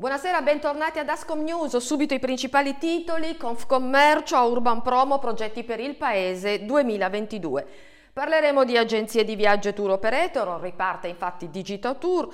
Buonasera, bentornati ad Ascom News. Subito i principali titoli, Confcommercio a Urban Promo, progetti per il Paese 2022. Parleremo di agenzie di viaggio e tour operator, riparte infatti Digital Tour,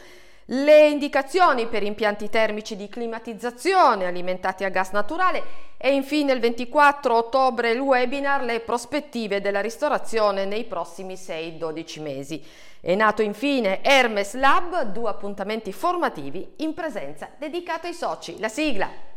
le indicazioni per impianti termici di climatizzazione alimentati a gas naturale e infine il 24 ottobre il webinar Le prospettive della ristorazione nei prossimi 6-12 mesi. È nato infine Hermes Lab, due appuntamenti formativi in presenza dedicato ai soci. La sigla!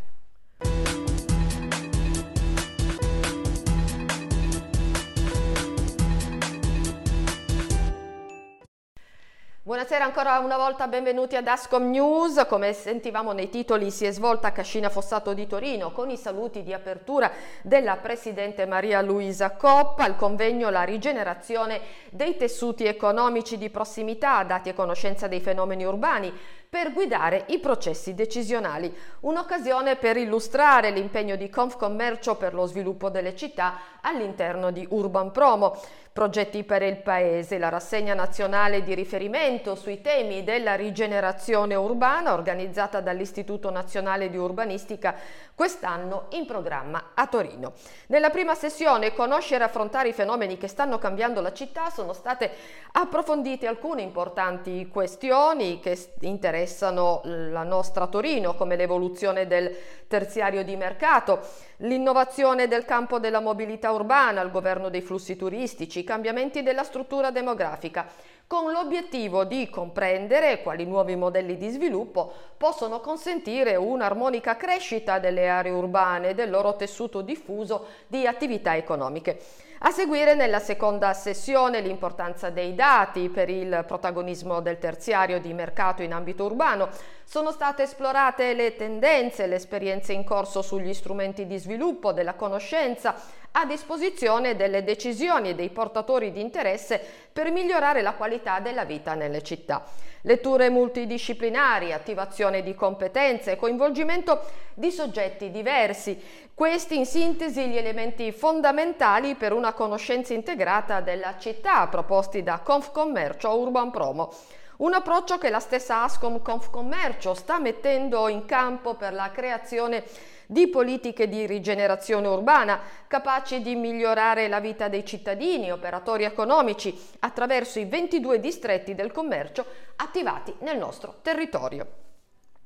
Buonasera ancora una volta, benvenuti ad Ascom News. Come sentivamo nei titoli si è svolta a Cascina Fossato di Torino con i saluti di apertura della Presidente Maria Luisa Coppa, al convegno La rigenerazione dei tessuti economici di prossimità, dati a conoscenza dei fenomeni urbani per guidare i processi decisionali. Un'occasione per illustrare l'impegno di Confcommercio per lo sviluppo delle città all'interno di Urban Promo. Progetti per il Paese, la rassegna nazionale di riferimento sui temi della rigenerazione urbana organizzata dall'Istituto Nazionale di Urbanistica quest'anno in programma a Torino. Nella prima sessione Conoscere e affrontare i fenomeni che stanno cambiando la città sono state approfondite alcune importanti questioni che interessano la nostra Torino come l'evoluzione del terziario di mercato, l'innovazione del campo della mobilità urbana, il governo dei flussi turistici, cambiamenti della struttura demografica, con l'obiettivo di comprendere quali nuovi modelli di sviluppo possono consentire un'armonica crescita delle aree urbane e del loro tessuto diffuso di attività economiche. A seguire nella seconda sessione l'importanza dei dati per il protagonismo del terziario di mercato in ambito urbano. Sono state esplorate le tendenze, le esperienze in corso sugli strumenti di sviluppo della conoscenza a disposizione delle decisioni e dei portatori di interesse per migliorare la qualità della vita nelle città. Letture multidisciplinari, attivazione di competenze, coinvolgimento di soggetti diversi. Questi in sintesi gli elementi fondamentali per una conoscenza integrata della città proposti da Confcommercio Urban Promo. Un approccio che la stessa Ascom Confcommercio sta mettendo in campo per la creazione di politiche di rigenerazione urbana capaci di migliorare la vita dei cittadini, operatori economici attraverso i 22 distretti del commercio attivati nel nostro territorio.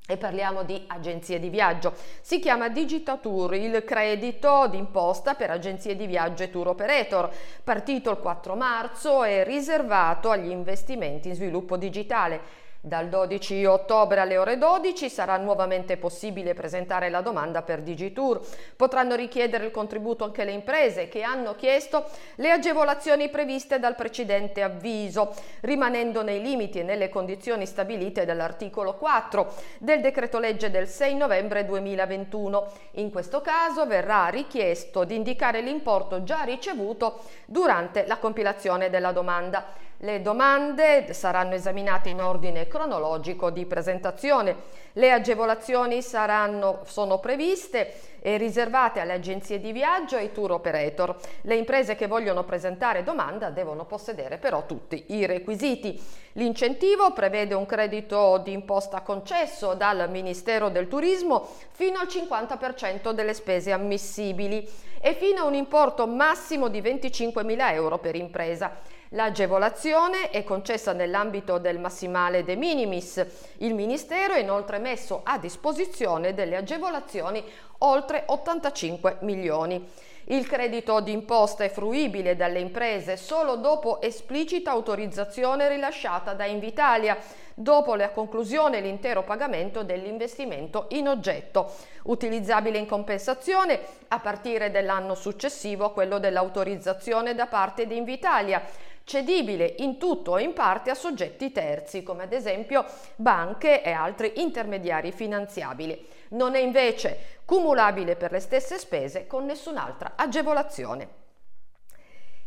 E parliamo di agenzie di viaggio. Si chiama Digitatur, il credito d'imposta per agenzie di viaggio e tour operator, partito il 4 marzo e riservato agli investimenti in sviluppo digitale. Dal 12 ottobre alle ore 12 sarà nuovamente possibile presentare la domanda per Digitour. Potranno richiedere il contributo anche le imprese che hanno chiesto le agevolazioni previste dal precedente avviso, rimanendo nei limiti e nelle condizioni stabilite dall'articolo 4 del decreto legge del 6 novembre 2021. In questo caso verrà richiesto di indicare l'importo già ricevuto durante la compilazione della domanda. Le domande saranno esaminate in ordine cronologico di presentazione. Le agevolazioni saranno, sono previste e riservate alle agenzie di viaggio e ai tour operator. Le imprese che vogliono presentare domanda devono possedere però tutti i requisiti. L'incentivo prevede un credito di imposta concesso dal Ministero del Turismo fino al 50% delle spese ammissibili e fino a un importo massimo di 25.000 euro per impresa. L'agevolazione è concessa nell'ambito del massimale de minimis. Il Ministero ha inoltre messo a disposizione delle agevolazioni oltre 85 milioni. Il credito d'imposta è fruibile dalle imprese solo dopo esplicita autorizzazione rilasciata da Invitalia, dopo la conclusione e l'intero pagamento dell'investimento in oggetto, utilizzabile in compensazione a partire dall'anno successivo a quello dell'autorizzazione da parte di Invitalia cedibile in tutto o in parte a soggetti terzi, come ad esempio banche e altri intermediari finanziabili. Non è invece cumulabile per le stesse spese con nessun'altra agevolazione.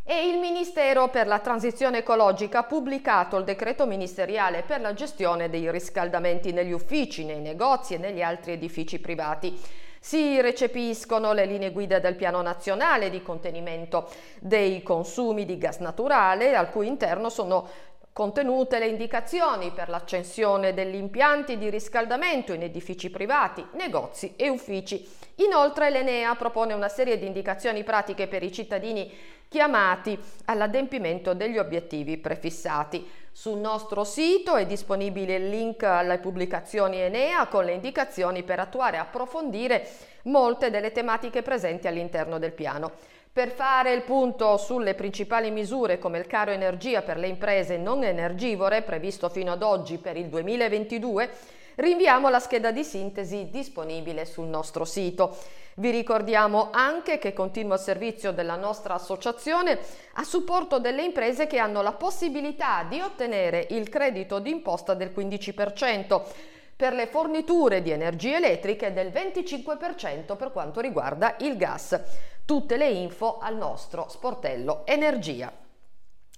E il Ministero per la Transizione Ecologica ha pubblicato il decreto ministeriale per la gestione dei riscaldamenti negli uffici, nei negozi e negli altri edifici privati. Si recepiscono le linee guida del Piano Nazionale di contenimento dei consumi di gas naturale, al cui interno sono contenute le indicazioni per l'accensione degli impianti di riscaldamento in edifici privati, negozi e uffici. Inoltre l'Enea propone una serie di indicazioni pratiche per i cittadini chiamati all'adempimento degli obiettivi prefissati. Sul nostro sito è disponibile il link alle pubblicazioni Enea con le indicazioni per attuare e approfondire molte delle tematiche presenti all'interno del piano. Per fare il punto sulle principali misure come il caro energia per le imprese non energivore previsto fino ad oggi per il 2022, rinviamo la scheda di sintesi disponibile sul nostro sito. Vi ricordiamo anche che continua il servizio della nostra associazione a supporto delle imprese che hanno la possibilità di ottenere il credito d'imposta del 15% per le forniture di energie elettriche e del 25% per quanto riguarda il gas. Tutte le info al nostro sportello Energia.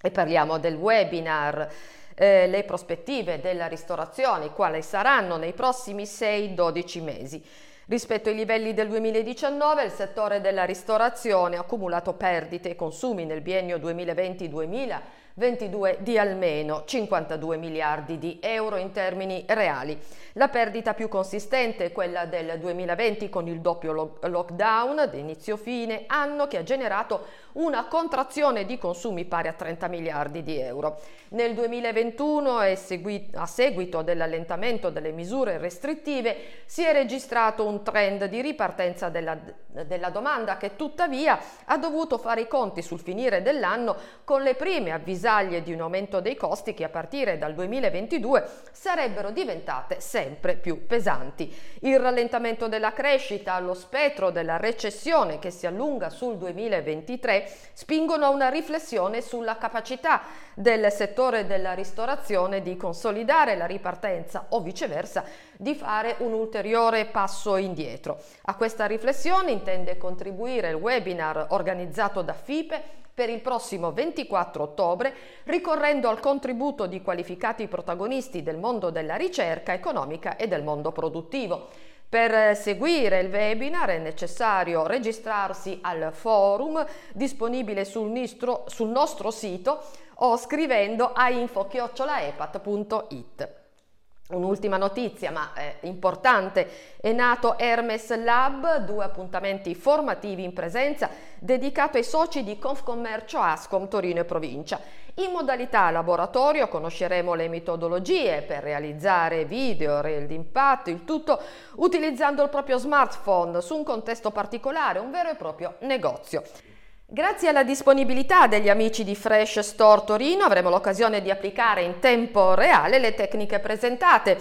E parliamo del webinar eh, le prospettive della ristorazione, quali saranno nei prossimi 6-12 mesi. Rispetto ai livelli del 2019, il settore della ristorazione ha accumulato perdite e consumi nel biennio 2020-2021 22 di almeno 52 miliardi di euro in termini reali. La perdita più consistente è quella del 2020 con il doppio lockdown di inizio fine anno che ha generato una contrazione di consumi pari a 30 miliardi di euro. Nel 2021 a seguito dell'allentamento delle misure restrittive si è registrato un trend di ripartenza della, della domanda che tuttavia ha dovuto fare i conti sul finire dell'anno con le prime avvisaglie di un aumento dei costi che a partire dal 2022 sarebbero diventate sempre più pesanti. Il rallentamento della crescita, lo spettro della recessione che si allunga sul 2023 spingono a una riflessione sulla capacità del settore della ristorazione di consolidare la ripartenza o viceversa di fare un ulteriore passo indietro. A questa riflessione intende contribuire il webinar organizzato da FIPE per il prossimo 24 ottobre, ricorrendo al contributo di qualificati protagonisti del mondo della ricerca economica e del mondo produttivo. Per seguire il webinar è necessario registrarsi al forum disponibile sul nostro, sul nostro sito o scrivendo a info-epat.it. Un'ultima notizia, ma eh, importante, è nato Hermes Lab, due appuntamenti formativi in presenza dedicato ai soci di Confcommercio Ascom Torino e provincia. In modalità laboratorio conosceremo le metodologie per realizzare video, reel d'impatto, il tutto utilizzando il proprio smartphone su un contesto particolare, un vero e proprio negozio. Grazie alla disponibilità degli amici di Fresh Store Torino avremo l'occasione di applicare in tempo reale le tecniche presentate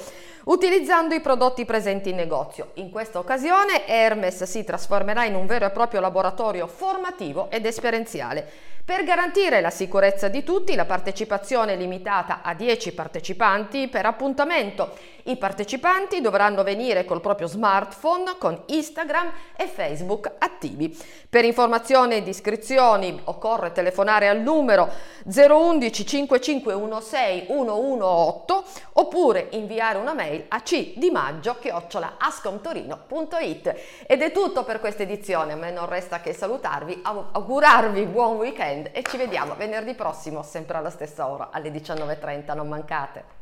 utilizzando i prodotti presenti in negozio. In questa occasione Hermes si trasformerà in un vero e proprio laboratorio formativo ed esperienziale. Per garantire la sicurezza di tutti, la partecipazione è limitata a 10 partecipanti per appuntamento. I partecipanti dovranno venire col proprio smartphone con Instagram e Facebook attivi. Per informazioni ed iscrizioni occorre telefonare al numero 011 5516 118 oppure inviare una mail a c di maggio ascomtorino.it ed è tutto per questa edizione a me non resta che salutarvi augurarvi buon weekend e ci vediamo venerdì prossimo sempre alla stessa ora alle 19.30 non mancate